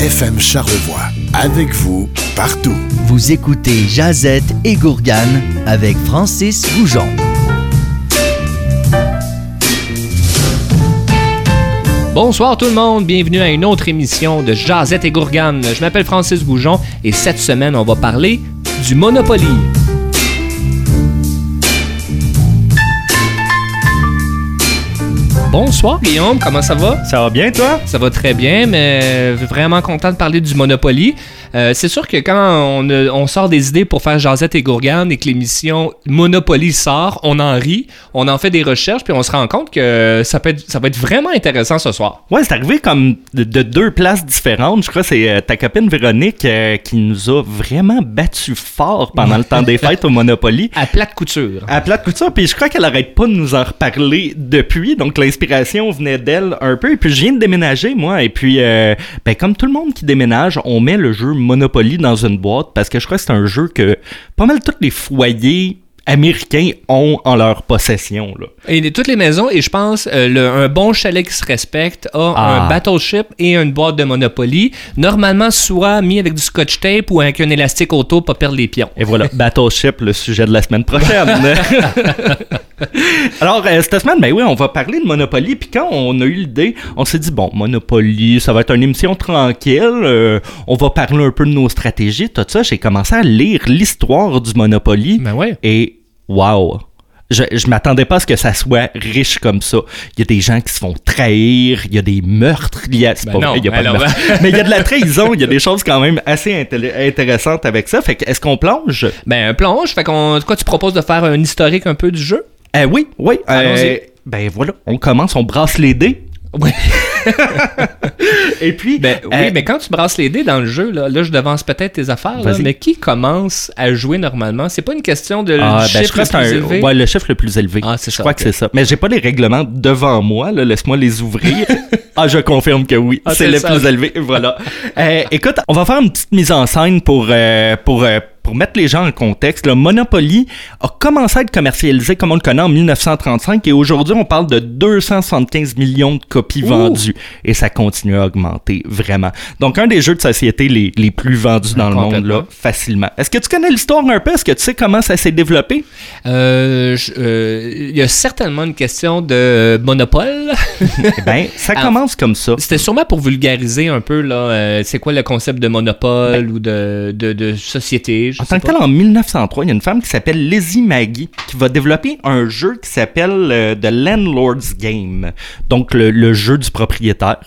FM Charlevoix. Avec vous, partout. Vous écoutez Jazette et Gourgane avec Francis Goujon. Bonsoir tout le monde, bienvenue à une autre émission de Jazette et Gourgane. Je m'appelle Francis Goujon et cette semaine on va parler du Monopoly. Bonsoir Guillaume, comment ça va? Ça va bien toi? Ça va très bien, mais vraiment content de parler du Monopoly. Euh, c'est sûr que quand on, euh, on, sort des idées pour faire Jazette et Gourgane et que l'émission Monopoly sort, on en rit, on en fait des recherches, puis on se rend compte que ça peut être, ça va être vraiment intéressant ce soir. Ouais, c'est arrivé comme de, deux places différentes. Je crois que c'est euh, ta copine Véronique qui nous a vraiment battu fort pendant le temps des fêtes au Monopoly. À plate couture. À plate couture, puis je crois qu'elle arrête pas de nous en reparler depuis, donc l'inspiration venait d'elle un peu. Et puis je viens de déménager, moi, et puis, ben, comme tout le monde qui déménage, on met le jeu Monopoly dans une boîte parce que je crois que c'est un jeu que pas mal tous les foyers américains ont en leur possession. Là. Et toutes les maisons, et je pense, euh, un bon chalet qui se respecte a un ah. battleship et une boîte de Monopoly, normalement soit mis avec du scotch tape ou avec un élastique auto pour pas perdre les pions. Et voilà, battleship, le sujet de la semaine prochaine. Alors, euh, cette semaine, ben oui, on va parler de Monopoly, puis quand on a eu l'idée, on s'est dit, bon, Monopoly, ça va être une émission tranquille, euh, on va parler un peu de nos stratégies, tout ça. J'ai commencé à lire l'histoire du Monopoly. Ben ouais. Et wow! Je, je m'attendais pas à ce que ça soit riche comme ça. Il y a des gens qui se font trahir, il y a des meurtres. Il y a, c'est ben pas vrai, il y a pas de meurtre. Mais il y a de la trahison, il y a des choses quand même assez intéressantes avec ça. Fait que, est-ce qu'on plonge? Ben, plonge. Fait qu'on, quoi, tu proposes de faire un historique un peu du jeu? Euh, oui, oui. Euh, ben voilà, on commence, on brasse les dés. Oui. Et puis. Ben, oui, euh, mais quand tu brasses les dés dans le jeu, là, là je devance peut-être tes affaires, mais qui commence à jouer normalement? C'est pas une question de ah, ben, chiffre le plus élevé. Ouais, le chiffre le plus élevé. Ah, c'est Je crois que c'est ça. Mais j'ai pas les règlements devant moi, laisse-moi les ouvrir. ah, je confirme que oui, ah, c'est le plus élevé. Voilà. Euh, écoute, on va faire une petite mise en scène pour, euh, pour pour mettre les gens en contexte, le Monopoly a commencé à être commercialisé comme on le connaît en 1935 et aujourd'hui on parle de 275 millions de copies vendues et ça continue à augmenter vraiment. Donc un des jeux de société les, les plus vendus dans le monde là, facilement. Est-ce que tu connais l'histoire un peu? Est-ce que tu sais comment ça s'est développé? Euh, euh, Il y a certainement une question de monopole. eh ben, ça commence comme ça. C'était sûrement pour vulgariser un peu là, euh, c'est quoi le concept de monopole ben ou de, de, de société en tant que tel, en 1903, il y a une femme qui s'appelle Lizzie Maggie qui va développer un jeu qui s'appelle euh, The Landlord's Game, donc le, jeu du propriétaire.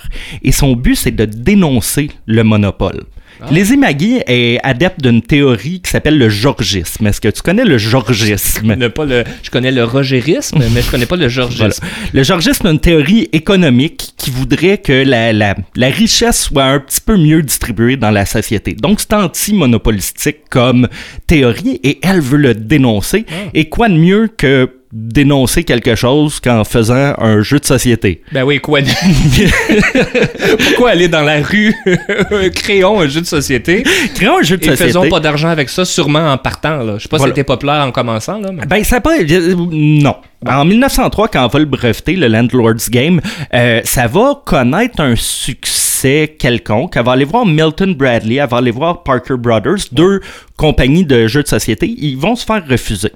Et son but, c'est de dénoncer le monopole. Ah. Lizzie Maggie est adepte d'une théorie qui s'appelle le georgisme. Est-ce que tu connais le georgisme? Je connais, pas le, je connais le rogérisme, mais je connais pas le georgisme. Le georgisme est une théorie économique qui voudrait que la, la, la, richesse soit un petit peu mieux distribuée dans la société. Donc, c'est anti-monopolistique comme théorie et elle veut le dénoncer. Ah. Et quoi de mieux que dénoncer quelque chose qu'en faisant un jeu de société. Ben oui, quoi Pourquoi aller dans la rue? Créons un jeu de société. Créons un jeu de et société. faisons pas d'argent avec ça, sûrement en partant. Là. Je sais pas si c'était populaire en commençant. Là, Ben, ça pas... Non. En 1903, quand on va le breveter, le Landlord's Game, euh, ça va connaître un succès quelconque. Elle va aller voir Milton Bradley, elle va aller voir Parker Brothers, deux compagnies de jeux de société. Ils vont se faire refuser.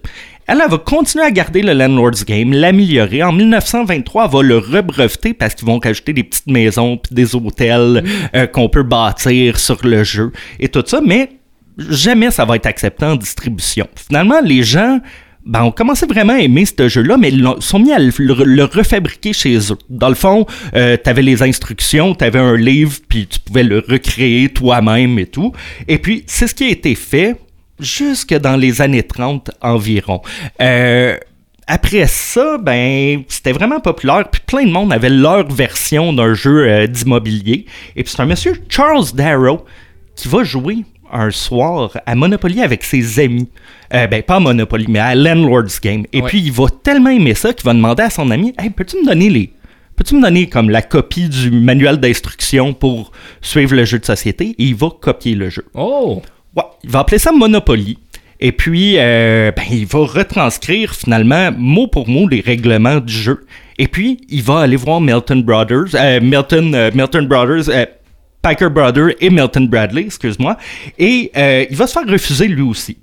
Elle, va continuer à garder le Landlord's Game, l'améliorer. En 1923, elle va le rebreveter parce qu'ils vont rajouter des petites maisons puis des hôtels euh, qu'on peut bâtir sur le jeu et tout ça, mais jamais ça va être accepté en distribution. Finalement, les gens ben, ont commencé vraiment à aimer ce jeu-là, mais ils sont mis à le, refabriquer chez eux. Dans le fond, euh, tu avais les instructions, tu avais un livre, puis tu pouvais le recréer toi-même et tout. Et puis, c'est ce qui a été fait jusque dans les années 30 environ. Euh, après ça, ben, c'était vraiment populaire, puis plein de monde avait leur version d'un jeu euh, d'immobilier. Et puis c'est un monsieur, Charles Darrow, qui va jouer un soir à Monopoly avec ses amis. Euh, ben, pas à Monopoly, mais à Landlord's Game. Et puis il va tellement aimer ça qu'il va demander à son ami Hey, peux-tu me donner les. Peux-tu me donner comme la copie du manuel d'instruction pour suivre le jeu de société? Et il va copier le jeu. Oh! Ouais, il va appeler ça Monopoly. Et puis, euh, ben, il va retranscrire finalement mot pour mot les règlements du jeu. Et puis, il va aller voir Milton Brothers, euh, Milton, euh, Milton Brothers, Packer Brother et Milton Bradley, excuse-moi. Et euh, il va se faire refuser lui aussi.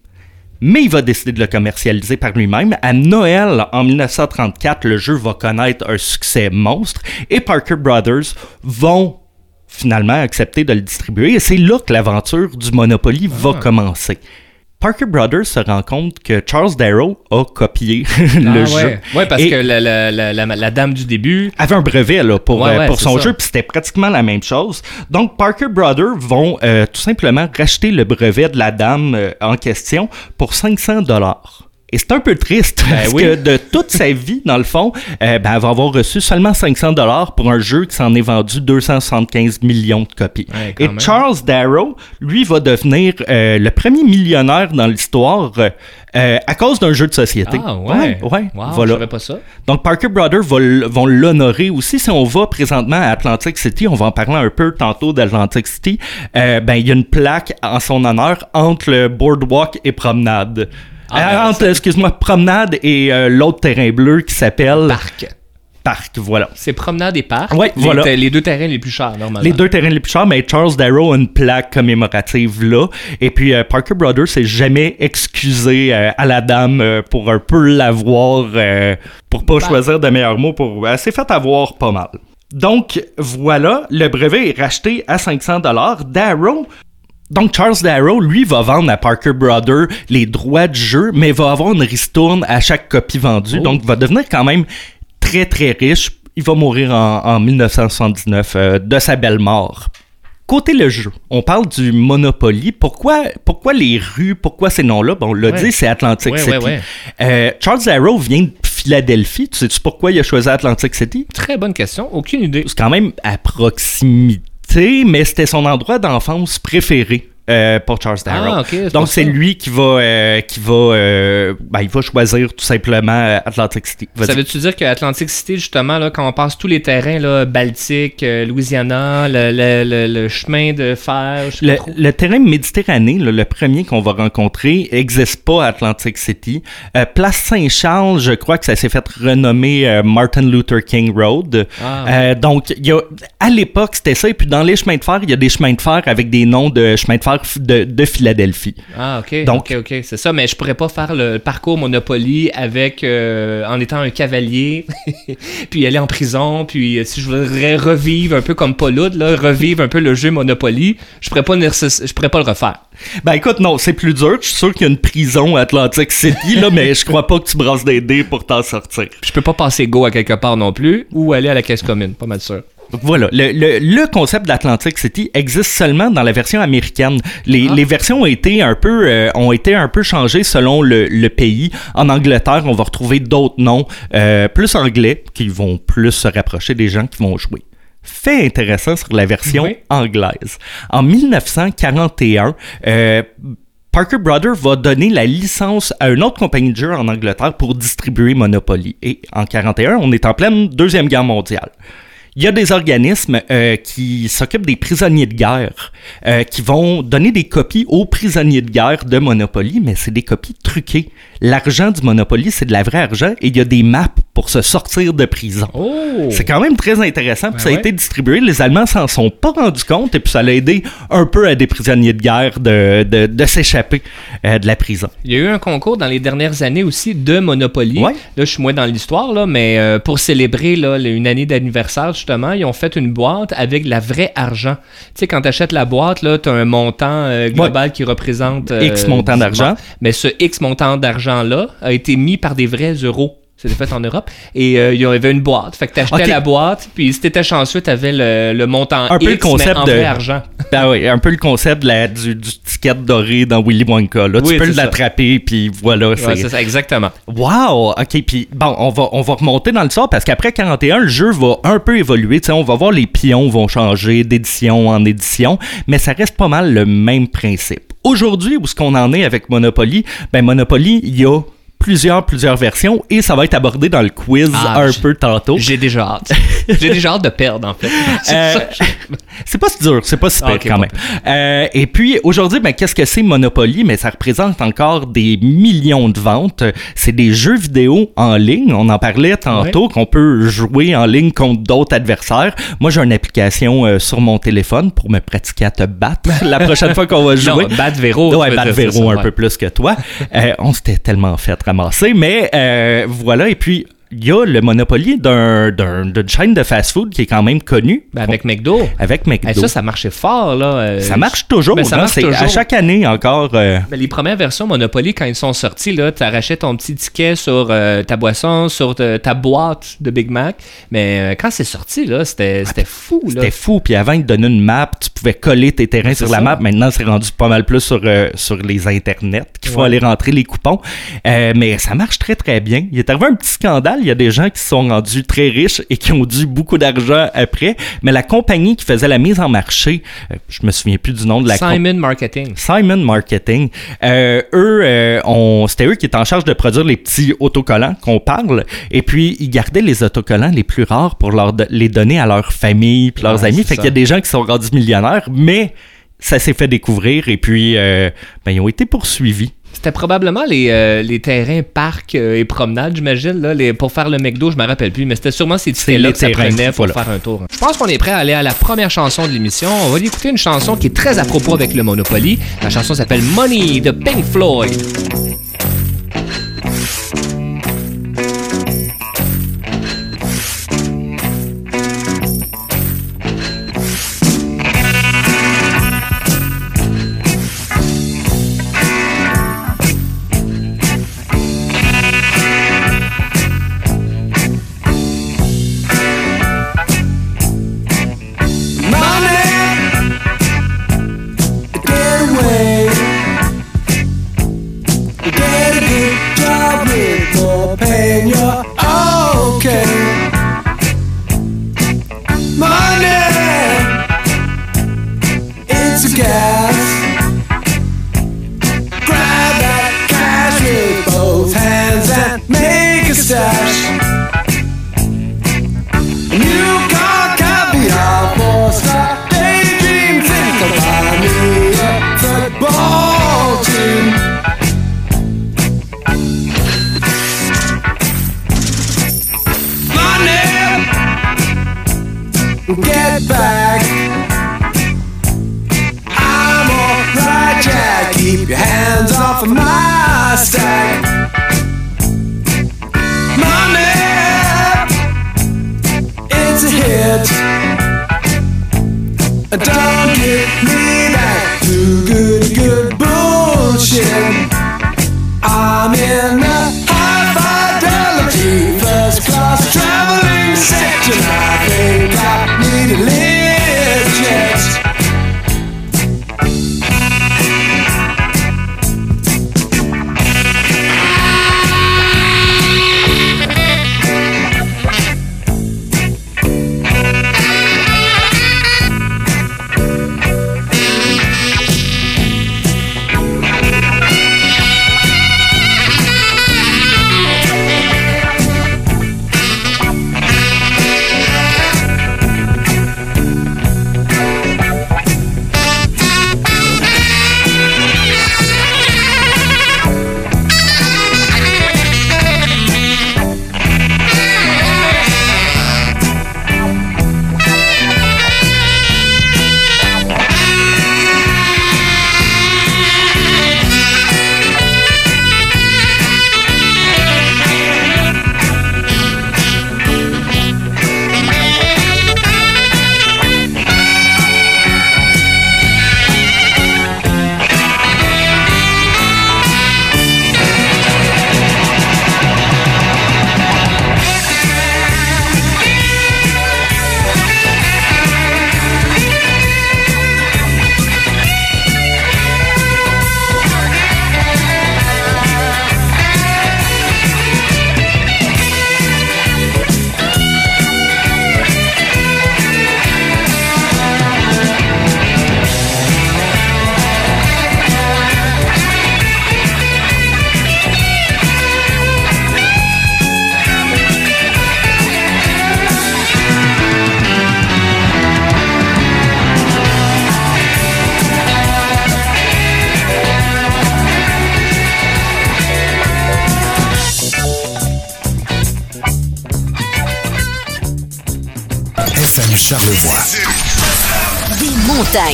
Mais il va décider de le commercialiser par lui-même. À Noël, en 1934, le jeu va connaître un succès monstre et Parker Brothers vont finalement accepter de le distribuer. Et c'est là que l'aventure du Monopoly va commencer. Parker Brothers se rend compte que Charles Darrow a copié le Ah, jeu. ouais. Ouais, parce Et- que la, la, la, la- la dame du début. avait un brevet là, pour, Ouais, euh, ouais, pour c'est son ça. jeu, puis c'était pratiquement la même chose. Donc, Parker Brothers vont euh, tout simplement racheter le brevet de la dame euh, en question pour 500 dollars. Et c'est un peu triste parce Ben oui. que de toute sa vie, dans le fond, euh, ben, elle va avoir reçu seulement 500 dollars pour un jeu qui s'en est vendu 275 millions de copies. Ouais, Et même. Charles Darrow, lui, va devenir euh, le premier millionnaire dans l'histoire euh, à cause d'un jeu de société. Ah, ouais. ouais, ouais, Wow, voilà. je pas ça. Donc, Parker Brothers va vont l'honorer aussi. Si on va présentement à Atlantic City, on va en parler un peu tantôt d'Atlantic City, ben, il y a une plaque en son honneur entre le Boardwalk et Promenade. Ah, ben, entre, excuse-moi, Promenade et euh, l'autre terrain bleu qui s'appelle Parc. Parc, voilà. C'est promenade et parc? Ouais, les, voilà. les deux terrains les plus chers, normalement. Les deux terrains les plus chers, mais Charles Darrow a une plaque commémorative là. Et puis euh, Parker Brothers s'est jamais excusé euh, à la dame euh, pour un peu l'avoir, pour pas Bah. choisir de meilleurs mots. Pour, elle s'est fait avoir pas mal. Donc voilà, le brevet est racheté à 500 dollars. Darrow donc Charles Darrow, lui, va vendre à Parker Brothers les droits du jeu, mais va avoir une ristourne à chaque copie vendue. Oh. Donc va devenir quand même très très riche. Il va mourir en, en 1979 euh, de sa belle mort. Côté le jeu, on parle du Monopoly. Pourquoi, pourquoi les rues, pourquoi ces noms-là? Bon, on l'a Ouais. dit, c'est Atlantic Ouais, City. ouais. Euh, Charles Darrow vient de Philadelphie. Tu sais-tu pourquoi il a choisi Atlantic City? Très bonne question. Aucune idée. c'est quand même à proximité, mais c'était son endroit d'enfance préféré. Euh, pour Charles Darrow. Ah, Donc c'est lui qui va euh, qui va euh, ben, il va choisir tout simplement Atlantic City. Vas-y. Ça veut-tu dire que Atlantic City, justement, là, quand on passe tous les terrains, là, Baltique, Louisiana, le, le- le- le chemin de fer, je sais Le, pas trop. le terrain méditerranéen, le premier qu'on va rencontrer, n'existe pas à Atlantic City. Place Saint-Charles, je crois que ça s'est fait renommer Martin Luther King Road. Ah, donc, y a, à l'époque, c'était ça. Et puis, dans les chemins de fer, il y a des chemins de fer avec des noms de chemins de fer de, de Philadelphie. Ah, ok. Donc- ok, ok, c'est ça. Mais je pourrais pas faire le parcours Monopoly avec euh, en étant un cavalier, puis aller en prison, puis euh, si je voudrais revivre un peu comme Paul là, revivre un peu le jeu Monopoly, je pourrais pas, je pourrais pas le refaire. Ben écoute, non, c'est plus dur. Je suis sûr qu'il y a une prison à Atlantic City, là, mais je crois pas que tu brasses des dés pour t'en sortir. Je peux pas passer go à quelque part non plus, ou aller à la caisse commune, pas mal sûr. Donc voilà, le, le- le concept d'Atlantic City existe seulement dans la version américaine. Les, Ah. les versions ont été un peu euh, ont été un peu changées selon le, le pays. En Angleterre, on va retrouver d'autres noms euh, plus anglais qui vont plus se rapprocher des gens qui vont jouer. Fait intéressant sur la version Oui. anglaise. En 1941, euh, Parker Brothers va donner la licence à une autre compagnie de jeux en Angleterre pour distribuer Monopoly. Et en 41, on est en pleine Deuxième Guerre mondiale. Il y a des organismes euh, qui s'occupent des prisonniers de guerre, euh, qui vont donner des copies aux prisonniers de guerre de Monopoly, mais c'est des copies truquées. L'argent du Monopoly, c'est de la vraie argent et il y a des maps pour se sortir de prison. Oh! C'est quand même très intéressant. Puis Ben ça a ouais. été distribué. Les Allemands s'en sont pas rendus compte et puis ça a aidé un peu à des prisonniers de guerre de, de, de s'échapper euh, de la prison. Il y a eu un concours dans les dernières années aussi de Monopoly. Ouais. Là, je suis moins dans l'histoire, là, mais pour célébrer là, une année d'anniversaire, justement, ils ont fait une boîte avec la vraie argent. Tu sais, quand tu achètes la boîte, tu as un montant euh, global qui représente... euh, X montant du- d'argent. Mais ce X montant d'argent-là a été mis par des vrais euros. C'était fait en Europe. Et euh, il y avait une boîte. Fait que t'achetais la boîte, puis si t'étais chanceux, t'avais le, le montant Un peu le concept mais en de- vrai argent. Ben oui, un peu le concept de la- du, du ticket doré dans Willy Wonka. Là. Oui, tu peux l'attraper, puis voilà. Ouais, c'est- ça, exactement. Wow! OK, puis bon, on va, on va remonter dans le sort parce qu'après 41, le jeu va un peu évoluer. Tu sais, on va voir les pions vont changer d'édition en édition, mais ça reste pas mal le même principe. Aujourd'hui, où est-ce qu'on en est avec Monopoly? Ben, Monopoly, il y a plusieurs, plusieurs versions et ça va être abordé dans le quiz Ah, un peu tantôt. J'ai déjà hâte. J'ai déjà hâte de perdre, en fait. C'est Euh, c'est pas si dur, c'est pas si Ah, pire quand même. Euh, et puis aujourd'hui, ben, qu'est-ce que c'est Monopoly? Mais ça représente encore des millions de ventes. C'est des jeux vidéo en ligne. On en parlait tantôt qu'on peut jouer en ligne contre d'autres adversaires. Moi, j'ai une application euh, sur mon téléphone pour me pratiquer à te battre la prochaine fois qu'on va jouer. Non, Bad Véro. Ouais, c'est Véro ça, un ouais. peu plus que toi. Euh, on s'était tellement fait mais euh, voilà. Et puis, il y a le Monopoly d'un, d'un- d'une chaîne de fast-food qui est quand même connue. Ben, avec McDo. Avec McDo. Eh, ça, ça marchait fort, là. euh, Ça marche toujours. Ben, ça hein, marche c'est- À toujours. chaque année encore. euh, Ben, les premières versions Monopoly, quand ils sont sortis, là, tu arrachais ton petit ticket sur euh, ta boisson, sur te- ta boîte de Big Mac. Mais quand c'est sorti, là, c'était c'était fou. Là. C'était fou. Puis avant, ils te donnaient une map. Tu pouvais coller tes terrains sur la map. Maintenant, c'est rendu pas mal plus sur, sur les internets qu'il faut Ouais. aller rentrer les coupons. Mais ça marche très, très bien. Il est arrivé un petit scandale. Il y a des gens qui sont rendus très riches et qui ont dû beaucoup d'argent après. Mais la compagnie qui faisait la mise en marché, euh, je me souviens plus du nom de la compagnie. Simon Marketing. Simon Marketing. Euh, eux, euh, c'était eux qui étaient en charge de produire les petits autocollants qu'on parle. Et puis, ils gardaient les autocollants les plus rares pour leur les donner à leur famille puis leurs Ouais, amis. Fait qu'il y a des gens qui sont rendus millionnaires, mais ça s'est fait découvrir et puis euh, ben, ils ont été poursuivis. C'était probablement les, euh, les terrains parcs euh, et promenades, j'imagine, là, les, pour faire le McDo, je me rappelle plus, mais c'était sûrement ces tickets-là que ça prenait pour voilà. faire un tour. Je pense qu'on est prêt à aller à la première chanson de l'émission. On va aller écouter une chanson qui est très à propos avec le Monopoly. La chanson s'appelle Money de Pink Floyd.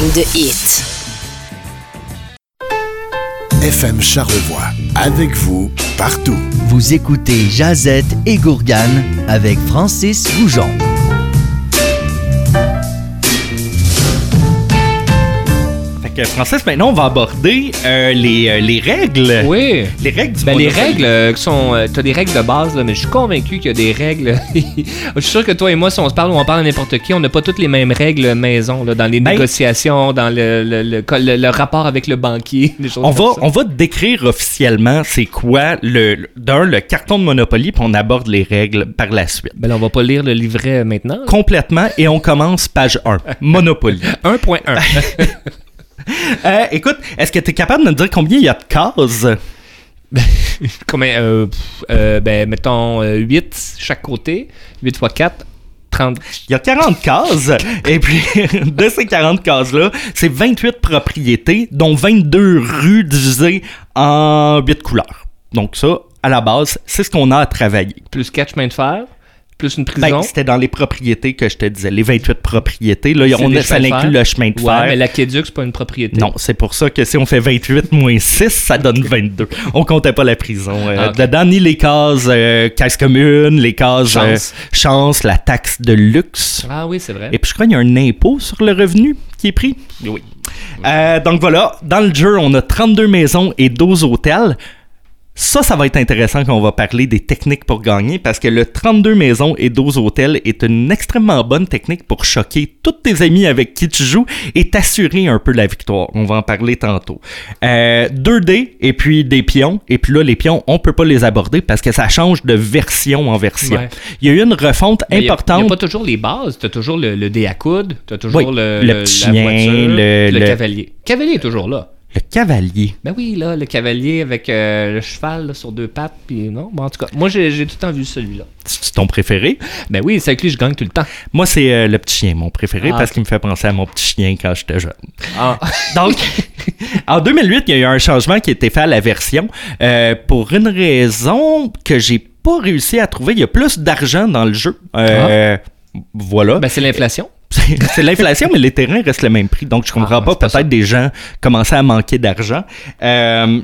De hits. FM Charlevoix. Avec vous, partout. Vous écoutez Jazette et Gourgane avec Francis Goujon. Francis, maintenant, on va aborder euh, les, euh, les règles. Oui. Les règles du Ben, les règles euh, qui sont. euh, T'as des règles de base, là, mais je suis convaincu qu'il y a des règles. je suis sûr que toi et moi, si on se parle ou on parle à n'importe qui, on n'a pas toutes les mêmes règles maison, là, dans les Ben- négociations, dans le, le, le, le- le rapport avec le banquier, des choses On comme va, ça. on va décrire officiellement c'est quoi le, le- d'un le carton de Monopoly, puis on aborde les règles par la suite. Ben, là, on va pas lire le livret maintenant. Complètement, et on commence page 1. Monopoly. 1.1. Euh, écoute, est-ce que tu es capable de me dire combien il y a de cases? Combien euh, euh, Ben, mettons euh, 8 chaque côté. 8 x 4, 30. Il y a 40 cases, et puis de ces 40 cases-là, c'est 28 propriétés, dont 22 rues divisées en 8 couleurs. Donc ça, à la base, c'est ce qu'on a à travailler. Plus 4 chemins de fer? Plus une Ben, prison. c'était dans les propriétés que je te disais, les 28 propriétés. Là, on ça inclut le chemin de ouais, fer. mais l'aqueduc, c'est pas une propriété. Non, c'est pour ça que si on fait 28 moins 6, ça donne 22. On comptait pas la prison. euh, Ah. Dedans, ni les cases euh, casse commune, les cases Chance. euh, chance, la taxe de luxe. Ah oui, c'est vrai. Et puis je crois qu'il y a un impôt sur le revenu qui est pris. Oui. Euh, donc voilà, dans le jeu, on a 32 maisons et 12 hôtels. Ça, ça va être intéressant quand on va parler des techniques pour gagner parce que le 32 maisons et 12 hôtels est une extrêmement bonne technique pour choquer tous tes amis avec qui tu joues et t'assurer un peu la victoire. On va en parler tantôt. Euh, 2D et puis des pions. Et puis là, les pions, on peut pas les aborder parce que ça change de version en version. Ouais. Il y a eu une refonte Mais importante. Il n'y a pas toujours les bases. Tu as toujours le, le dé à coude, tu as toujours Oui, le, le la petit chien, voiture, le- le, le- cavalier. Cavalier est toujours là. Le cavalier. Ben oui, là, le cavalier avec euh, le cheval là, sur deux pattes. Puis non, bon, en tout cas, moi, j'ai j'ai tout le temps vu celui-là. C'est ton préféré? Ben oui, c'est avec lui que je gagne tout le temps. Moi, c'est euh, le petit chien, mon préféré, Ah, parce qu'il me fait penser à mon petit chien quand j'étais jeune. Ah, Donc, en 2008, il y a eu un changement qui a été fait à la version euh, pour une raison que j'ai pas réussi à trouver. Il y a plus d'argent dans le jeu. Euh, Voilà. ben c'est l'inflation. C'est l'inflation, mais les terrains restent le même prix. Donc, je comprends Ah, pas Peut-être des gens commençaient à manquer d'argent. Euh,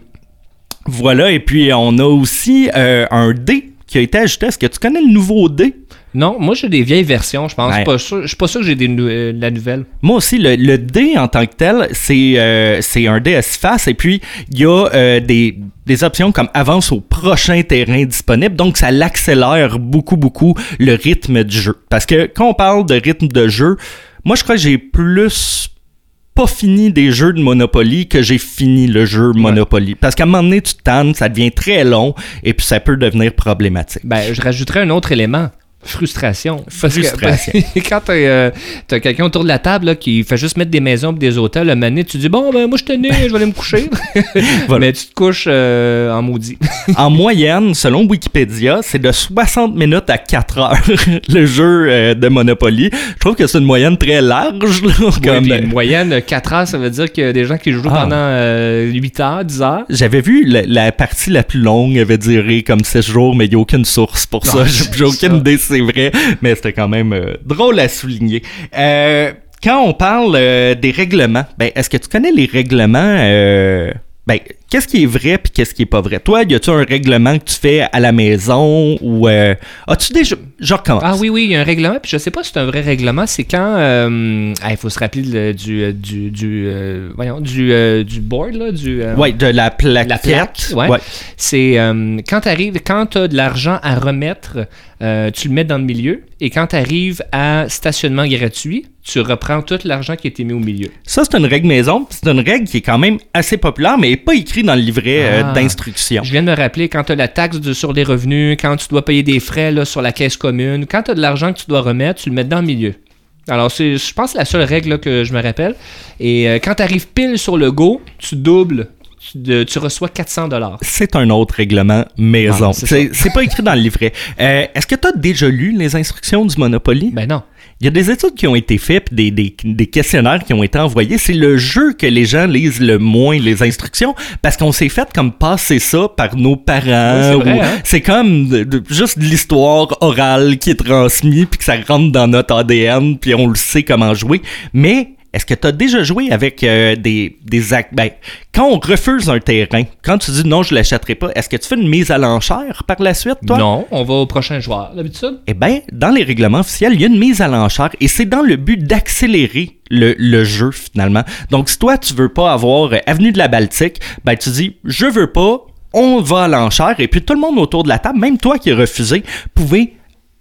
voilà. Et puis, on a aussi euh, un dé qui a été ajouté. Est-ce que tu connais le nouveau dé? Non, moi, j'ai des vieilles versions, je pense. Ouais. Pas sûr- Je suis pas sûr que j'ai des nou- euh, la nouvelle. Moi aussi, le, le dé en tant que tel, c'est euh, un dé à six faces et puis il y a euh, des, des options comme avance au prochain terrain disponible. Donc, ça l'accélère beaucoup, beaucoup le rythme du jeu. Parce que quand on parle de rythme de jeu, moi, je crois que j'ai plus pas fini des jeux de Monopoly que j'ai fini le jeu Monopoly. Parce qu'à un moment donné, tu tannes, ça devient très long et puis ça peut devenir problématique. Ben, je rajouterais un autre élément. Frustration. Parce que- Frustration. quand t'as euh, quelqu'un autour de la table là, qui fait juste mettre des maisons et des hôtels, le mané, tu dis Bon, ben moi je tenais, je vais aller me coucher. Voilà. Mais tu te couches euh, en maudit. en moyenne, selon Wikipédia, c'est de 60 minutes à 4 heures le jeu euh, de Monopoly. Je trouve que c'est une moyenne très large. Là, comme, euh, une moyenne, 4 heures, ça veut dire a des gens qui jouent Ah. pendant euh, 8 heures, 10 heures. J'avais vu la, la partie la plus longue avait duré comme 6 jours, mais il n'y a aucune source pour ça. Ah, J'ai aucune idée c'est vrai, mais c'était quand même euh, drôle à souligner. Euh, quand on parle euh, des règlements, ben, est-ce que tu connais les règlements euh, ben, qu'est-ce qui est vrai puis qu'est-ce qui est pas vrai? Toi, y a-tu un règlement que tu fais à la maison ou euh, as-tu déjà je recommence. Ah oui, oui, il y a un règlement, puis je sais pas si c'est un vrai règlement, c'est quand euh, ah, il faut se rappeler le- du euh, du du euh, voyons du euh, du board là, du euh, Ouais, de la plaquette. La plaque, ouais. C'est euh, quand tu arrives, quand tu as de l'argent à remettre, euh, tu le mets dans le milieu. Et quand tu arrives à stationnement gratuit, tu reprends tout l'argent qui a été mis au milieu. Ça, c'est une règle maison. C'est une règle qui est quand même assez populaire, mais pas écrite dans le livret euh, Ah. d'instruction. Je viens de me rappeler, quand tu as la taxe de- sur les revenus, quand tu dois payer des frais là, sur la caisse commune, quand tu as de l'argent que tu dois remettre, tu le mets dans le milieu. Alors, c'est, je pense que c'est la seule règle là, que je me rappelle. Et euh, quand tu arrives pile sur le go, tu doubles, tu, de- tu reçois 400 dollars. C'est un autre règlement maison. Ah, c'est c'est c'est pas écrit dans le livret. Euh, Est-ce que tu as déjà lu les instructions du Monopoly? Ben non. Il y a des études qui ont été faites, des, des, des questionnaires qui ont été envoyés. C'est le jeu que les gens lisent le moins, les instructions, parce qu'on s'est fait comme passer ça par nos parents. C'est hein? c'est comme de- de- juste l'histoire orale qui est transmise, puis que ça rentre dans notre ADN, puis on le sait comment jouer. Mais est-ce que tu as déjà joué avec euh, des, des actes... Ben, quand on refuse un terrain, quand tu dis non, je l'achèterai pas, est-ce que tu fais une mise à l'enchère par la suite, toi? Non, on va au prochain joueur, d'habitude? Eh bien, dans les règlements officiels, il y a une mise à l'enchère et c'est dans le but d'accélérer le, le jeu finalement. Donc, si toi, tu veux pas avoir euh, Avenue de la Baltique, ben tu dis, je veux pas, on va à l'enchère et puis tout le monde autour de la table, même toi qui as refusé, pouvez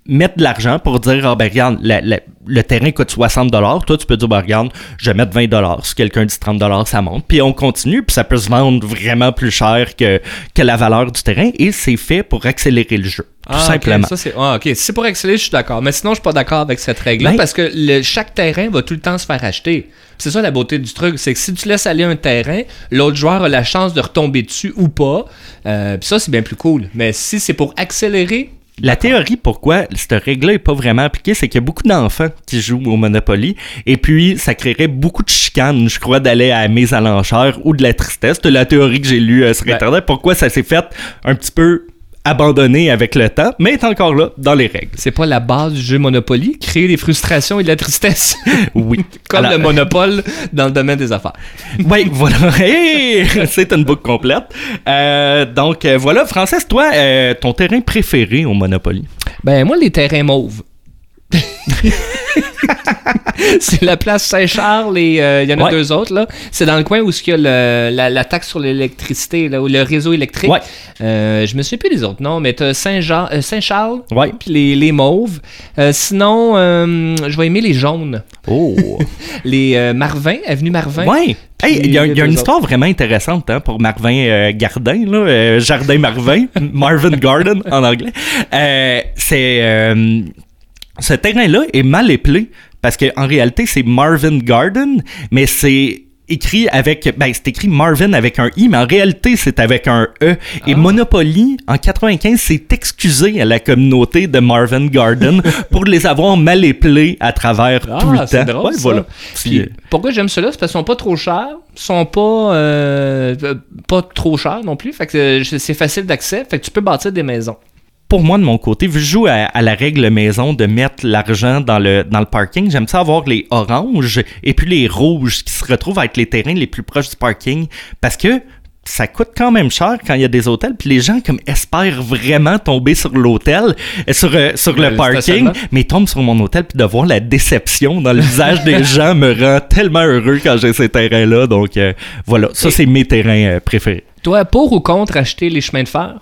mettre de l'argent pour dire, ah ben regarde, la- la- le terrain coûte 60 dollars, toi tu peux dire, ben regarde, je vais mettre 20 dollars. Si quelqu'un dit 30 dollars, ça monte. Puis on continue, puis ça peut se vendre vraiment plus cher que, que la valeur du terrain et c'est fait pour accélérer le jeu. Tout Ah, simplement. ça, c'est... Ah, ok. Si c'est pour accélérer, je suis d'accord. Mais sinon, je suis pas d'accord avec cette règle-là Ben- parce que le- chaque terrain va tout le temps se faire acheter. C'est ça la beauté du truc, c'est que si tu laisses aller un terrain, l'autre joueur a la chance de retomber dessus ou pas. Euh, puis ça, c'est bien plus cool. Mais si c'est pour accélérer, La théorie pourquoi cette règle-là n'est pas vraiment appliquée, c'est qu'il y a beaucoup d'enfants qui jouent au Monopoly, et puis ça créerait beaucoup de chicanes, je crois, d'aller à la mise à l'enchère ou de la tristesse. C'est la théorie que j'ai lue euh, sur Ben. Internet, pourquoi ça s'est fait un petit peu abandonné avec le temps, mais est encore là dans les règles. c'est pas la base du jeu Monopoly, créer des frustrations et de la tristesse. Oui. Comme Alors- le monopole dans le domaine des affaires. Oui, voilà. Hey! c'est une boucle complète. Euh, donc euh, voilà, Frances, toi, euh, ton terrain préféré au Monopoly? Ben, moi, les terrains mauves. c'est la place Saint-Charles et euh, il y en a Ouais. deux autres. là. C'est dans le coin où il y a le- la, la taxe sur l'électricité, là, ou le réseau électrique. Ouais. Euh, je me souviens plus des autres noms, mais Saint-Jean, euh, Saint-Charles, Ouais. puis les, les mauves. Euh, sinon, je vais aimer les jaunes. Oh! Les Marvin, avenue Marvin. Hey, il y a, il y a une histoire vraiment intéressante hein, pour Marvin Gardin, là, Jardin Marvin, Marvin Garden en anglais. C'est ce terrain-là est mal épelé parce qu'en réalité c'est Marvin Garden, mais c'est écrit avec ben c'est écrit Marvin avec un i mais en réalité c'est avec un e et Monopoly en 95 s'est excusé à la communauté de Marvin Garden pour les avoir mal épelés à travers Ah, tout le temps drôle, Ouais, ça. voilà Puis, Puis, euh, pourquoi j'aime cela? C'est parce qu'ils sont pas trop chers, sont pas, euh, euh, pas trop chers non plus. Fait que euh, c'est facile d'accès. Fait que tu peux bâtir des maisons. Pour moi, de mon côté, vu que je joue à, à la règle maison de mettre l'argent dans le, dans le parking, j'aime ça avoir les oranges et puis les rouges qui se retrouvent à être les terrains les plus proches du parking parce que ça coûte quand même cher quand il y a des hôtels, puis les gens comme espèrent vraiment tomber sur l'hôtel, euh, sur, euh, sur Le le parking, mais ils tombent sur mon hôtel, puis de voir la déception dans le visage des gens me rend tellement heureux quand j'ai ces terrains-là. Donc euh, voilà, ça Et- c'est mes terrains euh, préférés. Toi, pour ou contre acheter les chemins de fer?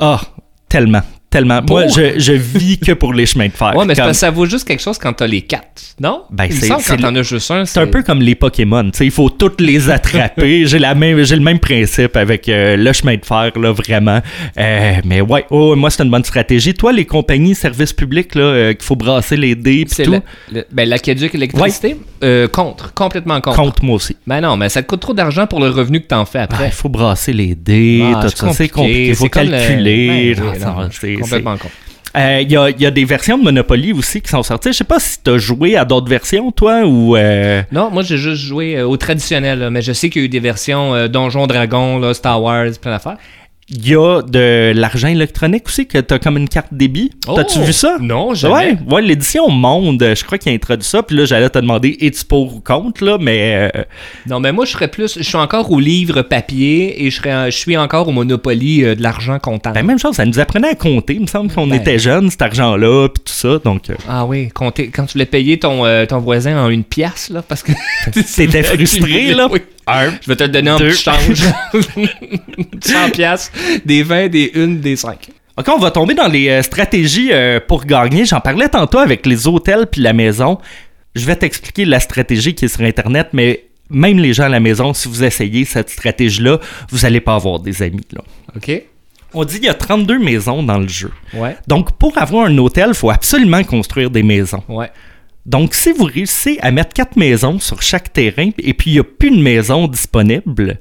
Ah, tellement, tellement. Pour? Moi, je, je vis que pour les chemins de fer. Ouais, mais c'est Comme- parce que ça vaut juste quelque chose quand t'as les quatre, non? Ben, c'est- quand t'en as juste un, C'est un peu comme les Pokémon, il faut toutes les attraper. j'ai la même, j'ai le même principe avec euh, le chemin de fer là, vraiment. Euh, mais ouais, oh, moi c'est une bonne stratégie. Toi, les compagnies services publics là, euh, qu'il faut brasser les dés pis tout, la- le- ben, l'aqueduc électricité? Euh, contre, complètement contre. compte moi aussi. Ben non, mais ça te coûte trop d'argent pour le revenu que t'en fais Ah, après. Il faut brasser les dés, Ah, tout ça, c'est compliqué. Il faut le- calculer. Ben non, c'est- complètement con. Euh, Il y, a, y a des versions de Monopoly aussi qui sont sorties. Je sais pas si tu as joué à d'autres versions, toi, ou. euh, Non, moi j'ai juste joué euh, au traditionnel, là, mais je sais qu'il y a eu des versions Donjon Dragon, là, Star Wars, plein d'affaires. Il y a de l'argent électronique aussi, que tu as comme une carte débit. T'as-tu Oh! vu ça? Non, jamais. Ouais, ouais l'édition Monde, je crois qu'il a introduit ça. Puis là, j'allais te demander, es-tu pour ou contre, là, mais. euh, Non, mais moi je serais plus. Je suis encore au livre papier et je, serais, je suis encore au Monopoly euh, de l'argent comptant. ben, même chose, ça nous apprenait à compter. Il me semble qu'on Ben. était jeunes, cet argent-là, puis tout ça. Donc, euh, Ah oui, compter- quand tu voulais payer ton, ton voisin en une pièce, là, parce que. T'étais frustré, là? Oui. Je vais te le donner en deux. petit change. 100 pièces, des 20, des 1, des 5. OK, on va tomber dans les euh, stratégies euh, pour gagner. J'en parlais tantôt avec les hôtels puis la maison. Je vais t'expliquer la stratégie qui est sur Internet, mais même les gens à la maison, si vous essayez cette stratégie-là, vous allez pas avoir des amis, là. OK? On dit qu'il y a 32 maisons dans le jeu. Ouais, Donc, pour avoir un hôtel, il faut absolument construire des maisons. ouais. Donc, si vous réussissez à mettre quatre maisons sur chaque terrain et puis il n'y a plus de maison disponible,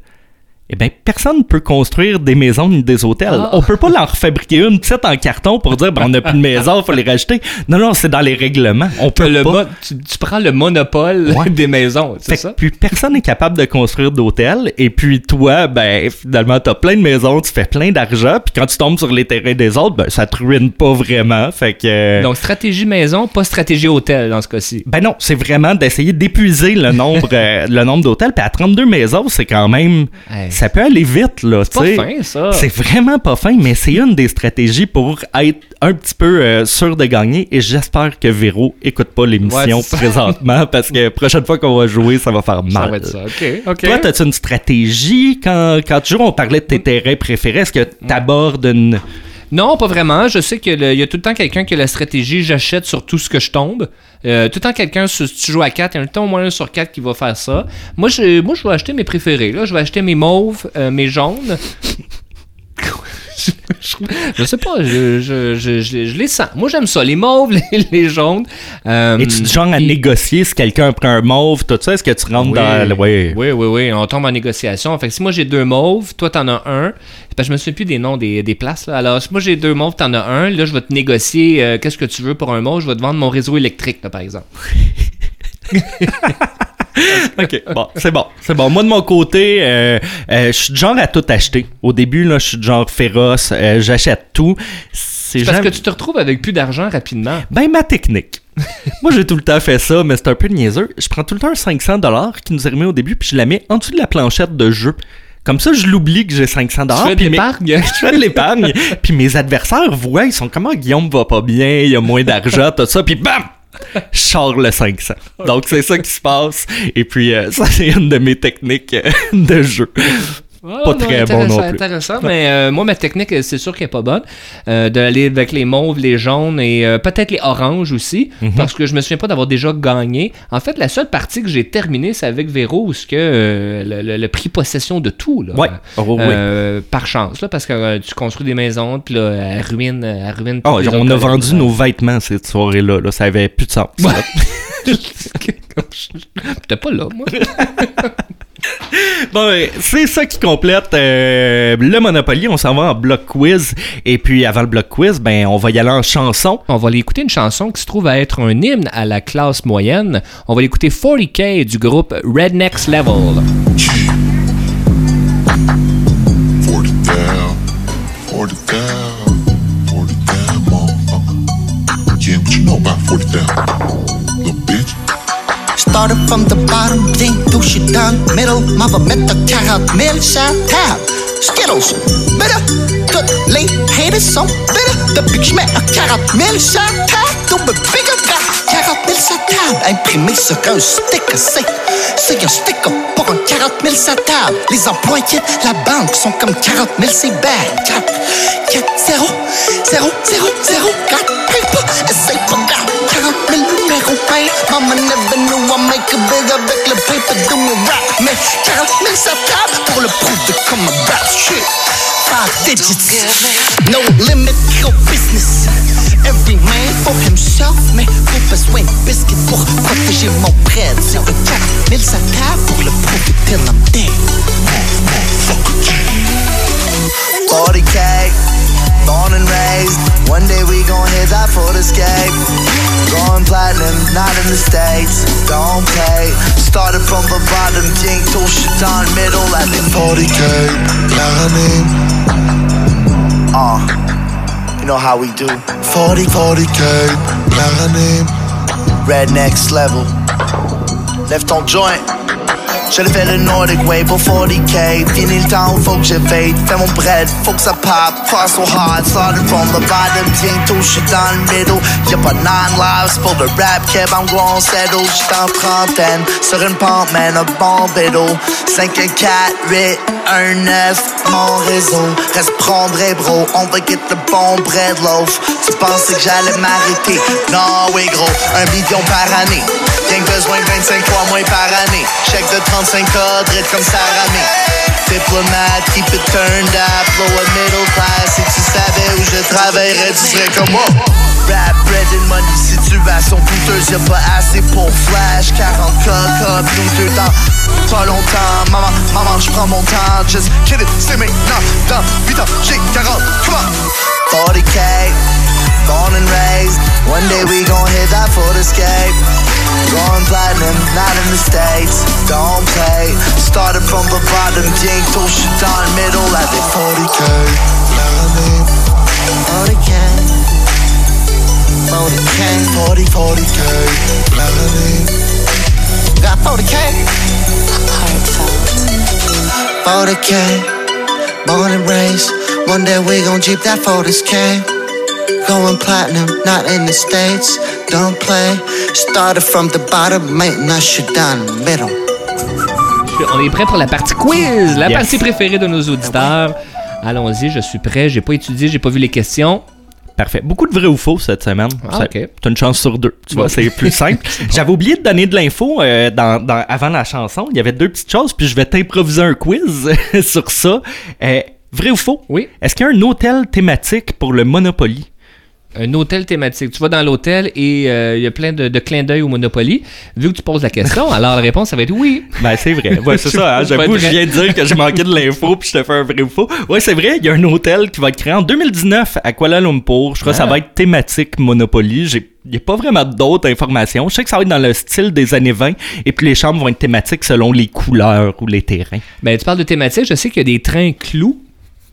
Eh bien, personne ne peut construire des maisons ni des hôtels. Ah. On peut pas leur fabriquer une petite en carton pour dire ben, on n'a plus de maison, faut les racheter. Non, non, c'est dans les règlements. On peut Le pas. tu, tu prends le monopole Ouais. des maisons, c'est ça? que puis personne n'est capable de construire d'hôtels. Et puis toi, ben finalement, t'as plein de maisons, tu fais plein d'argent. Puis quand tu tombes sur les terrains des autres, ben ça te ruine pas vraiment. Fait que. euh, Donc, stratégie maison, pas stratégie hôtel dans ce cas-ci. Ben non, c'est vraiment d'essayer d'épuiser le nombre, euh, le nombre d'hôtels. Puis à 32 maisons, c'est quand même, Hey. Ça peut aller vite là. C'est pas fin, ça. C'est vraiment pas fin, mais c'est une des stratégies pour être un petit peu euh, sûr de gagner. Et j'espère que Véro écoute pas l'émission Ouais, ça. présentement parce que prochaine fois qu'on va jouer, ça va faire Ça mal. va être ça. OK, OK. Toi, as-tu une stratégie? Quand, quand tu joues? On parlait de tes terrains préférés. Est-ce que tu abordes une. Non, pas vraiment. Je sais qu'il y a tout le temps quelqu'un qui a la stratégie j'achète sur tout ce que je tombe. Euh, tout le temps quelqu'un, si tu joues à 4, il y a un temps au moins un sur 4 qui va faire ça. Moi, je, moi, je vais acheter mes préférés. Là. Je vais acheter mes mauves, euh, mes jaunes. je, je- je sais pas, je, je, les sens. Moi, j'aime ça, les mauves, les, les jaunes. Euh, Es-tu du genre à négocier si quelqu'un prend un mauve, tout ça? Est-ce que tu rentres oui, dans. le- Ouais. oui, oui, oui, on tombe en négociation. Fait que si moi j'ai deux mauves, toi t'en as un, que je me souviens plus des noms des, des places. Là. Alors, si moi j'ai deux mauves, t'en as un, là je vais te négocier euh, qu'est-ce que tu veux pour un mauve, je vais te vendre mon réseau électrique, là, par exemple. Ok, bon, c'est bon, c'est bon. Moi, de mon côté, euh, euh, je suis genre à tout acheter. Au début, là, je suis genre féroce, euh, j'achète tout. C'est Parce jamais- que tu te retrouves avec plus d'argent rapidement. Ben, ma technique. Moi, j'ai tout le temps fait ça, mais c'est un peu niaiseux. Je prends tout le temps un 500 qui nous est remis au début, puis je la mets en dessous de la planchette de jeu. Comme ça, je l'oublie que j'ai 500 Tu fais de mes- l'épargne. Je fais de l'épargne. puis mes adversaires voient, ils sont comment Guillaume va pas bien, il y a moins d'argent, tout ça, puis bam! Sors le 500. Donc, c'est ça qui se passe. Et puis, euh, ça, c'est une de mes techniques euh, de jeu. Pas très bon intéressant, non plus. Intéressant, mais euh, moi, ma technique, euh, c'est sûr qu'elle est pas bonne. Euh, D'aller avec les mauves, les jaunes et euh, peut-être les oranges aussi, Mhm. parce que je me souviens pas d'avoir déjà gagné. En fait, la seule partie que j'ai terminée, c'est avec Véro, où ce que euh, le, le- le prix possession de tout, là, Ouais. Oh, oui. Euh, par chance, là, parce que euh, tu construis des maisons, puis là, elle ruine, elle ruine. Oh, on autres a vendu nos vêtements cette soirée-là. Là. Ça avait plus de sens. T'es pas là, moi. Bon, euh, c'est ça qui complète euh, le Monopoly. On s'en va en bloc quiz. Et puis, avant le bloc quiz, ben, on va y aller en chanson. On va aller écouter une chanson qui se trouve à être un hymne à la classe moyenne. On va l'écouter 40K du groupe Rednext Level. 40 down, 40 down, 40 down, motherfucker. Yeah, what you know about 40 down, little bitch? Started from the bottom, bien touché dans le middle. M'en va mettre 40 000 sur la table. Skittles, bitter. Toutes les haters sont bitter. Depuis que je mets un 40 000 sur la table, tout me bigger back. 40 000 sur la table, imprimé sur un sticker. C'est, c'est un sticker pour un 40 000 sur la table. Les employés de la banque sont comme 40 000 c'est bad. 4, 4, 0, 0, 0, 0, 4, paper. Essaye pas grave. 40 000 numéros payés. Mama paper de mon rap. Mais 40 000 ça tape pour le comme un rap shit. Five digits, no limit, go business. Every man for himself, mais pas besoin de biscuit pour protéger mon bread. C'est un 40 000 ça pour le till I'm dead. One day we gon' hit that for the scape. Going platinum, not in the States. Don't play. Started from the bottom, king to shit down middle at the 40k, Paranim, Uh, you know how we do. 40, 40k, Paranim, Red next level. Left on joint. Je le fais le Nordic way pour 40k. Fini le temps, faut que j'évade. Fais mon bread, faut que ça pop. Try so hard, started from the bottom. Bientôt, j'suis dans le middle. Y'a pas nine lives pour le rap, Kev, I'm grown settle. J'suis en trentaine, sur une pente, man, un bon bédo. 5, 4, 8, 1, 9, mon réseau. Reste prendre, bro, on va get the bon bread loaf. Tu pensais que j'allais m'arrêter? Non, oui, gros, un million par année. Rien besoin de 25 fois moins par année. Chèque de 35 cas, drette comme Saramé. Diplomate, keep it turned up, lower middle class. Si tu savais où je travaillerais, tu serais comme moi. Rap, bread and money, situation douteuse, y'a pas assez pour flash. 40 cas, computer dans pas longtemps. Maman, maman, j'prends prends mon temps, just kidding, c'est maintenant, dans 8 ans, j'ai 40, come on! 40k, born and raised, one day we gon' hit that Fortescape. Going platinum, not in the States, don't play. Started from the bottom, bientôt j'suis dans le middle avec 40k. 40k. 40k. 40, 40k. Got 40k. 40k. Born and raised. One day we gon' jeep that 40k. Going platinum, not in the States. Don't play. Started from the bottom, maintenant j'suis dans le middle. On est prêt pour la partie quiz, la Yes. partie préférée de nos auditeurs. Allons-y, je suis prêt. J'ai pas étudié, j'ai pas vu les questions. Parfait. Beaucoup de vrai ou faux cette semaine. Ah, Ça- ok. T'as une chance sur deux. Tu vois, c'est plus simple. J'avais oublié de donner de l'info euh, dans, dans- avant la chanson. Il y avait deux petites choses, puis je vais t'improviser un quiz sur ça. Euh, vrai ou faux? Oui. Est-ce qu'il y a un hôtel thématique pour le Monopoly? Un hôtel thématique. Tu vas dans l'hôtel et euh, il y a plein de, de clins d'œil au Monopoly. Vu que tu poses la question, alors la réponse, ça va être oui. Ben, c'est vrai. Ouais, c'est ça. hein. Je J'avoue, viens de dire que je manquais de l'info, puis je te fais un vrai ou faux. Ouais, c'est vrai. Il y a un hôtel qui va être créé en 2019 à Kuala Lumpur. Je crois que ça Ah. va être thématique Monopoly. J'ai il n'y a pas vraiment d'autres informations. Je sais que ça va être dans le style des années 20 et puis les chambres vont être thématiques selon les couleurs ou les terrains. Ben, tu parles de thématique. Je sais qu'il y a des trains clous.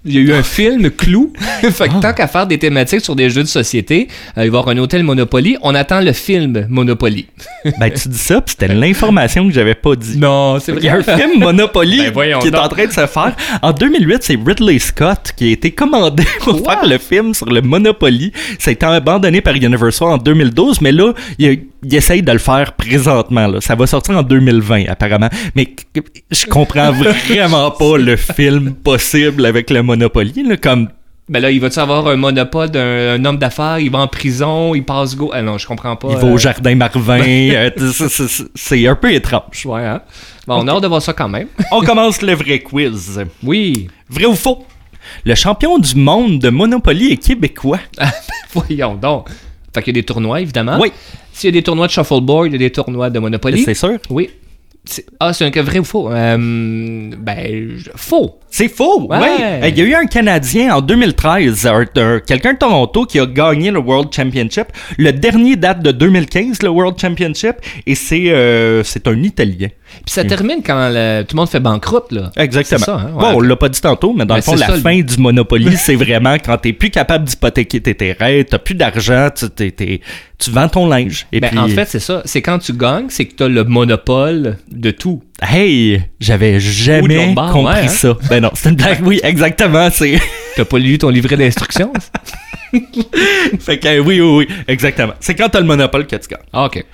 Il y a eu un film clou. fait que tant qu'à faire des thématiques sur des jeux de société, euh, il va y avoir un hôtel Monopoly. On attend le film Monopoly. Ben, tu dis ça, puis c'était l'information que j'avais pas dit. non, c'est Il y a un film Monopoly Ben, qui est donc. en train de se faire. En 2008, c'est Ridley Scott qui a été commandé pour Quoi? faire le film sur le Monopoly. Ça a été abandonné par Universal en 2012, mais là, il, il essaye de le faire présentement. Là. Ça va sortir en 2020, apparemment. Mais je comprends vraiment pas le film possible avec le Monopoly. Là, comme Ben là, il va-tu avoir un monopole d'un un homme d'affaires? Il va en prison, il passe go. Ah non, je comprends pas. il va euh, au Jardin Marvin. euh, c'est un peu étrange. Ouais, hein? Bon, on a hâte de voir ça quand même. On commence le vrai quiz. Oui. Vrai ou faux? Le champion du monde de Monopoly est québécois. Voyons donc. Fait qu'il y a des tournois, évidemment. Oui. S'il y a des tournois de shuffleboard, il y a des tournois de Monopoly. C'est sûr? Oui. Ah, c'est un cas vrai ou faux? Euh, ben, faux. C'est faux, Ouais. oui. Il y a eu un Canadien en 2013, un- un- quelqu'un de Toronto qui a gagné le World Championship. Le dernier date de 2015, le World Championship, et c'est euh, c'est un Italien. Puis ça termine quand le- tout le monde fait banqueroute, là. Exactement. Ça, hein? Ouais, bon, on l'a pas dit tantôt, mais dans Ben, le fond, la ça, le- fin du Monopoly, c'est vraiment quand t'es plus capable d'hypothéquer tes terrains, t'as plus d'argent, tu, t'es- t'es- tu vends ton linge. Et Ben, puis, En fait, c'est ça. C'est quand tu gagnes, c'est que tu as le monopole de tout. hey, j'avais jamais compris ouais, hein? ça. Ben non, c'est une blague, oui, exactement. C'est T'as pas lu ton livret d'instructions? fait que oui, oui, oui, exactement. C'est quand t'as le monopole que tu gagnes. ah, ok.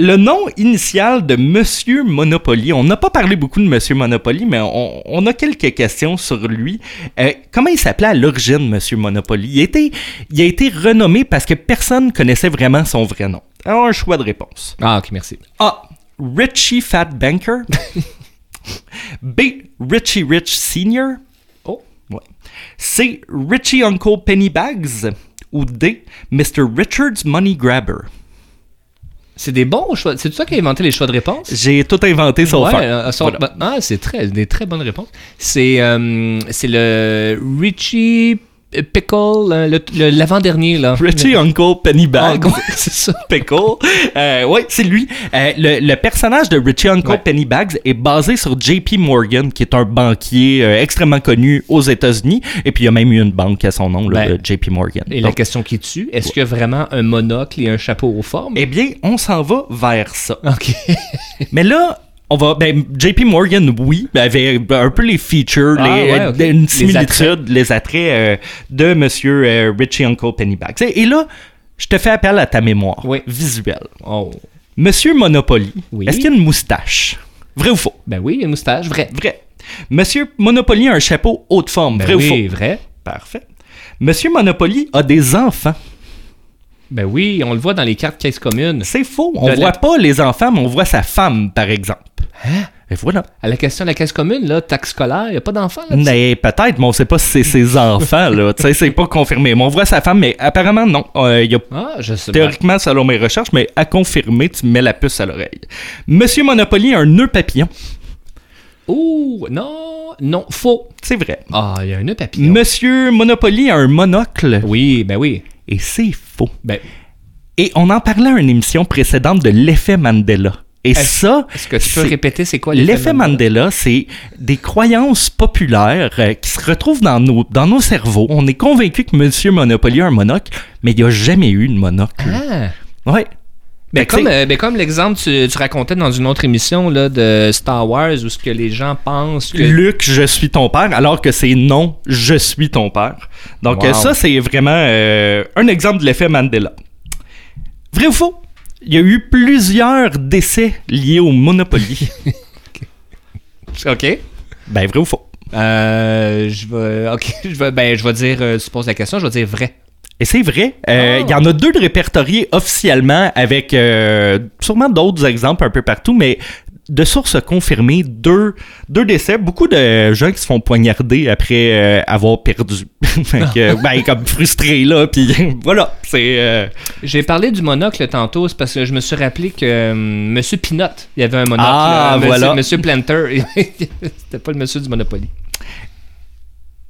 Le nom initial de Monsieur Monopoly, on n'a pas parlé beaucoup de Monsieur Monopoly, mais on, on a quelques questions sur lui. Euh, comment il s'appelait à l'origine, Monsieur Monopoly? Il a, été, il a été renommé parce que personne connaissait vraiment son vrai nom. Alors, un choix de réponse. Ah, ok, merci. A. Richie Fat Banker. B. Richie Rich Senior. Oh. Ouais. C. Richie Uncle Pennybags. Ou D. Mr. Richard's Money Grabber. C'est des bons choix. C'est toi qui as inventé les choix de réponse? J'ai tout inventé sauf Ouais, un. euh, Voilà. ah, c'est très, des très bonnes réponses. C'est euh, c'est le Richie Pickle, euh, le, le- l'avant-dernier, là. Richie Le- Uncle Pennybags. ouais, c'est ça. Pickle. Euh, ouais, c'est lui. Euh, le, le personnage de Richie Uncle Ouais. Pennybags est basé sur JP Morgan, qui est un banquier euh, extrêmement connu aux États-Unis. Et puis, il y a même eu une banque à son nom, là, Ben, JP Morgan. Et la question qui tue, est-ce qu'il y a vraiment un monocle et un chapeau aux formes? eh bien, on s'en va vers ça. Ok. Mais là, on va. Ben, JP Morgan, oui, avait un peu les features, Ah, les, ouais, une Les similitude, les attraits, euh, de Monsieur euh, Richie Uncle Pennybags. Et, là, je te fais appel à ta mémoire Oui. visuelle. Oh. Monsieur Monopoly, Oui. est-ce qu'il y a une moustache? Vrai ou faux? Ben oui, une moustache, vrai. Vrai. Monsieur Monopoly a un chapeau haute forme. Ben vrai oui, ou faux? vrai. Parfait. Monsieur Monopoly a des enfants. Ben oui, on le voit dans les cartes caisse communes. C'est faux. On De voit la- pas les enfants, mais on voit sa femme, par exemple. Hein? Et voilà. À la question de la caisse commune, là, taxe scolaire, il n'y a pas d'enfants Mais peut-être, mais on sait pas si c'est ses enfants, là. Tu sais, c'est pas confirmé. Mais on voit sa femme, mais apparemment, non. Euh, il y a Ah, je sais pas. Théoriquement, selon mes recherches, mais à confirmer, tu mets la puce à l'oreille. Monsieur Monopoly a un nœud papillon. Ouh, non, non, faux. C'est vrai. Ah, il y a un nœud papillon. Monsieur Monopoly a un monocle. Oui, ben oui. Et c'est faux. Ben, Et on en parlait à une émission précédente de l'effet Mandela. Et ça, est-ce que tu peux répéter c'est quoi L'effet Mandela, c'est des croyances populaires euh, qui se retrouvent dans nos, dans nos cerveaux. On est convaincu que Monsieur Monopoly a un monocle, mais il n'y a jamais eu de monocle. Ah. Ouais. Ben comme, euh, ben comme l'exemple tu, tu racontais dans une autre émission là, de Star Wars où ce que les gens pensent que Luc, je suis ton père, alors que c'est non, je suis ton père. Donc Wow. euh, ça, c'est vraiment euh, un exemple de l'effet Mandela. Vrai ou faux? Il y a eu plusieurs décès liés au Monopoly. OK. ben, vrai ou faux? Euh, je vais OK, je vais ben je vais dire euh, tu poses la question, je vais dire vrai. Et c'est vrai. Euh, Il y en a deux de répertoriés officiellement avec euh, sûrement d'autres exemples un peu partout, mais de sources confirmées, deux, deux décès. Beaucoup de gens qui se font poignarder après euh, avoir perdu. Que, ben, comme frustrés, là. Puis voilà, c'est... euh, J'ai parlé du monocle tantôt, c'est parce que je me suis rappelé que hum, Monsieur Pinot, il y avait un monocle. Ah, euh, monsieur, voilà. Monsieur Planter, c'était pas le monsieur du Monopoly.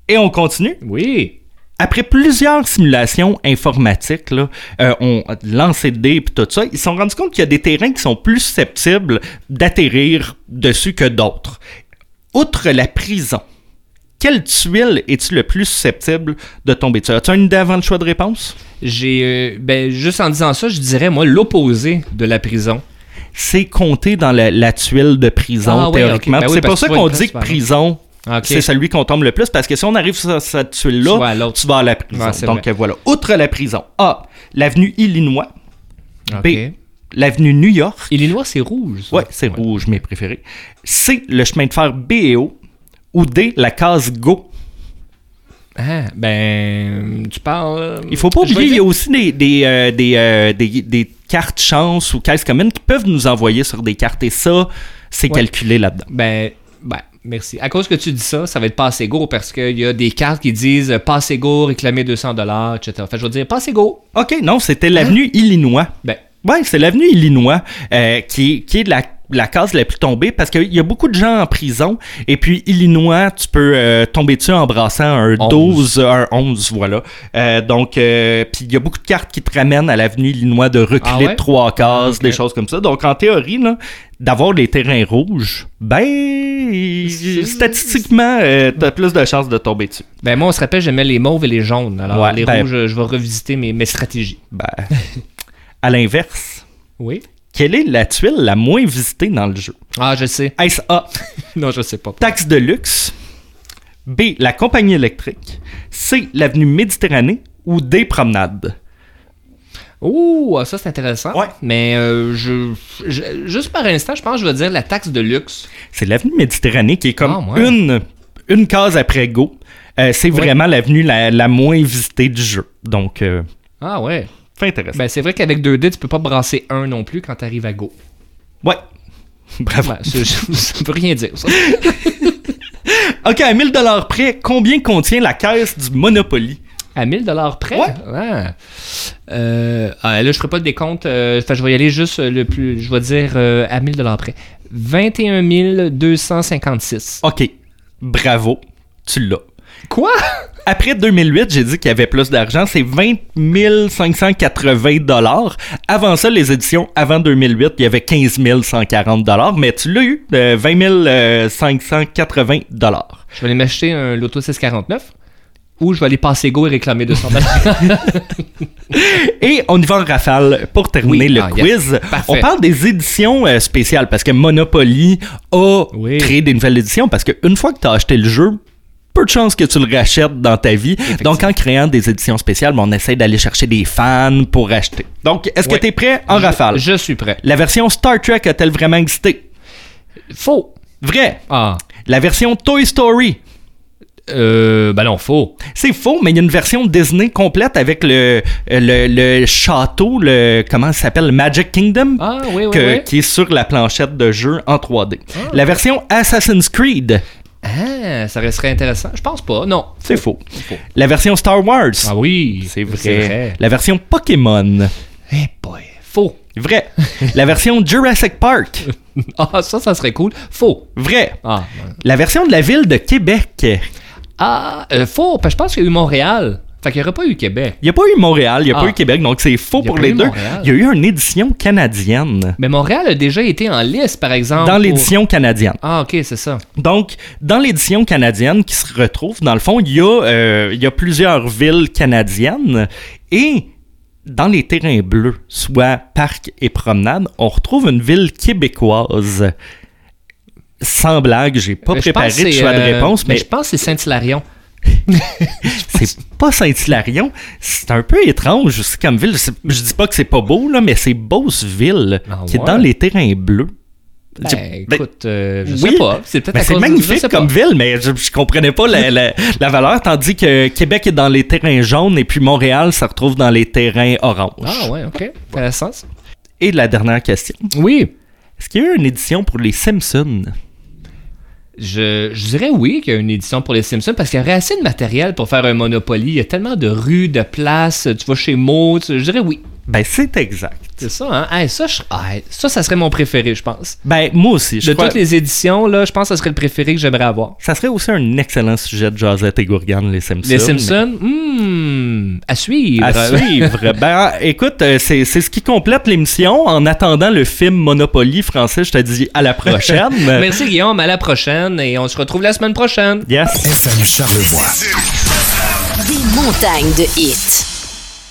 Et on continue? Oui. Après plusieurs simulations informatiques, là, euh, on lancé de dés et tout ça, ils se sont rendus compte qu'il y a des terrains qui sont plus susceptibles d'atterrir dessus que d'autres. Outre la prison, quelle tuile es-tu le plus susceptible de tomber dessus? As-tu une idée avant le choix de réponse? J'ai euh, ben juste en disant ça, je dirais moi l'opposé de la prison. C'est compté dans la, la tuile de prison, Ah théoriquement. Ben c'est pour ça qu'on dit que prison, Ok. c'est celui qu'on tombe le plus, parce que si on arrive sur cette tuile-là, Tu vas à l'autre. tu vas à la prison. Ouais, Donc vrai. euh, voilà. Outre la prison, A, l'avenue Illinois. B, l'avenue New York. Illinois, c'est rouge. Ouais, c'est rouge, mes préférés. C, le chemin de fer B et O. Ou D, la case Go. Ah, ben tu parles Il faut pas oublier, il y a aussi des, des, euh, des, euh, des- des cartes chance ou caisses communes qui peuvent nous envoyer sur des cartes. Et ça, c'est Ouais. calculé là-dedans. Ben, merci. À cause que tu dis ça, ça va être passe go parce qu'il y a des cartes qui disent euh, passe go, réclamer 200 dollars, etc. Fait que je vais dire passe go. OK, non, c'était l'avenue Illinois. Ben, Ouais, c'est l'avenue Illinois euh, qui, est- qui est la, la case la plus tombée parce qu'il y a beaucoup de gens en prison. Et puis, Illinois, tu peux euh, tomber dessus en brassant un 11. 12, un 11, voilà. Euh, donc, euh, puis il y a beaucoup de cartes qui te ramènent à l'avenue Illinois de reculer Ah ouais? de trois cases, des choses comme ça. Donc, en théorie, là, d'avoir les terrains rouges, ben, statistiquement, euh, t'as plus de chances de tomber dessus. ben moi, on se rappelle, j'aimais les mauves et les jaunes. Alors, Ouais, les ben- rouges, je vais revisiter mes, mes stratégies. Ben, à l'inverse, Oui. Quelle est la tuile la moins visitée dans le jeu? Ah, je sais. Est-ce A, non, je sais pas. taxe de luxe, B, la compagnie électrique, C, l'avenue Méditerranée ou D, promenade? Ouh, ah, ça c'est intéressant. Ouais. Mais euh, je, je- juste par instant, je pense que je vais dire la taxe de luxe. C'est l'avenue Méditerranée qui est comme Ah, ouais. une, une case après Go. Euh, c'est Ouais. vraiment l'avenue la, la moins visitée du jeu. Donc, euh, Ah ouais. Fait intéressant. Ben c'est vrai qu'avec 2D, tu peux pas brasser un non plus quand t'arrives à go. ouais. Bravo. Ben, c'est- ça veut rien dire, ça. OK, à 1000 près, combien contient la caisse du Monopoly? À 1000 dollars près? Ouais. Ah. Euh, ah, là, je ferai pas le décompte. euh, je vais y aller juste euh, le plus. Je vais dire euh, à 1000 dollars près. 21 256. OK. Bravo. Tu l'as. Quoi? Après 2008, j'ai dit qu'il y avait plus d'argent. C'est 20 580 dollars. Avant ça, les éditions avant 2008, il y avait 15 140 dollars. Mais tu l'as eu, euh, 20 580 dollars. Je vais aller m'acheter un Loto 649 ou je vais aller passer go et réclamer 200 dollars. Et on y va en rafale pour terminer Oui. le Ah, quiz. Parfait. On parle des éditions euh, spéciales parce que Monopoly a Oui. créé des nouvelles éditions parce qu'une fois que tu as acheté le jeu, peu de chances que tu le rachètes dans ta vie. Donc, en créant des éditions spéciales, ben, on essaie d'aller chercher des fans pour acheter. Donc, est-ce que tu es prêt? En rafale? Je suis prêt. La version Star Trek a-t-elle vraiment existé? Faux. Vrai. Ah. La version Toy Story. Euh, ben non, faux. C'est faux, mais il y a une version Disney complète avec le, le, le château, le comment ça s'appelle, le Magic Kingdom, Ah, oui, oui, que- oui. qui est sur la planchette de jeu en 3D. La version Assassin's Creed, Ah, ça resterait intéressant. Je pense pas. Non. c'est faux. La version Star Wars, Ah oui. c'est vrai. La version Pokémon, Eh boy. Faux. Vrai. La version Jurassic Park. Ah, ça, ça serait cool. Faux. Vrai. Ah, La version de la ville de Québec. ah euh, faux. Parce que je pense qu'il y a eu Montréal. Fait qu'il n'y aurait pas eu Québec. Il n'y a pas eu Montréal, il n'y a Ah. pas eu Québec, donc c'est faux pour les eu deux. Montréal. Il y a eu une édition canadienne. Mais Montréal a déjà été en liste, par exemple. Dans pour- l'édition canadienne. Ah, ok, c'est ça. Donc, dans l'édition canadienne qui se retrouve, dans le fond, il y, a, euh, il y a plusieurs villes canadiennes et dans les terrains bleus, soit parcs et promenades, on retrouve une ville québécoise. Sans blague, j'ai pas Euh, préparé de choix de euh, réponse, mais je pense que c'est Saint-Hilarion. c'est pas Saint-Hilarion. C'est un peu étrange aussi comme ville. Je dis pas que c'est pas beau, là, mais c'est Beauceville, Ah qui est dans les terrains bleus. Ben, ben, écoute, euh, je oui, sais pas. C'est peut-être ben, c'est de- magnifique comme ville, mais je, je comprenais pas la, la- la valeur, tandis que Québec est dans les terrains jaunes et puis Montréal se retrouve dans les terrains oranges. Ah, ouais, ok. Intéressant. Et la dernière question. Oui. Est-ce qu'il y a eu une édition pour les Simpsons? Je, je dirais oui qu'il y a une édition pour les Simpsons parce qu'il y aurait assez de matériel pour faire un Monopoly. Il y a tellement de rues, de places. Tu vas chez Mo. Je dirais oui. Ben, c'est exact. C'est ça, hein? Hey, ça, je- hey, ça, ça serait mon préféré, je pense. Ben, moi aussi. Je de crois- toutes les éditions, là, je pense que ça serait le préféré que j'aimerais avoir. Ça serait aussi un excellent sujet de Josette et Gourgane, les Simpsons. Les Simpsons, hmm, à suivre. À suivre. ben, écoute, euh, c'est c'est ce qui complète l'émission. En attendant le film Monopoly français, je te dis à la prochaine. Merci Guillaume, à la prochaine et on se retrouve la semaine prochaine. Yes. FM Charlevoix. Des montagnes de hits.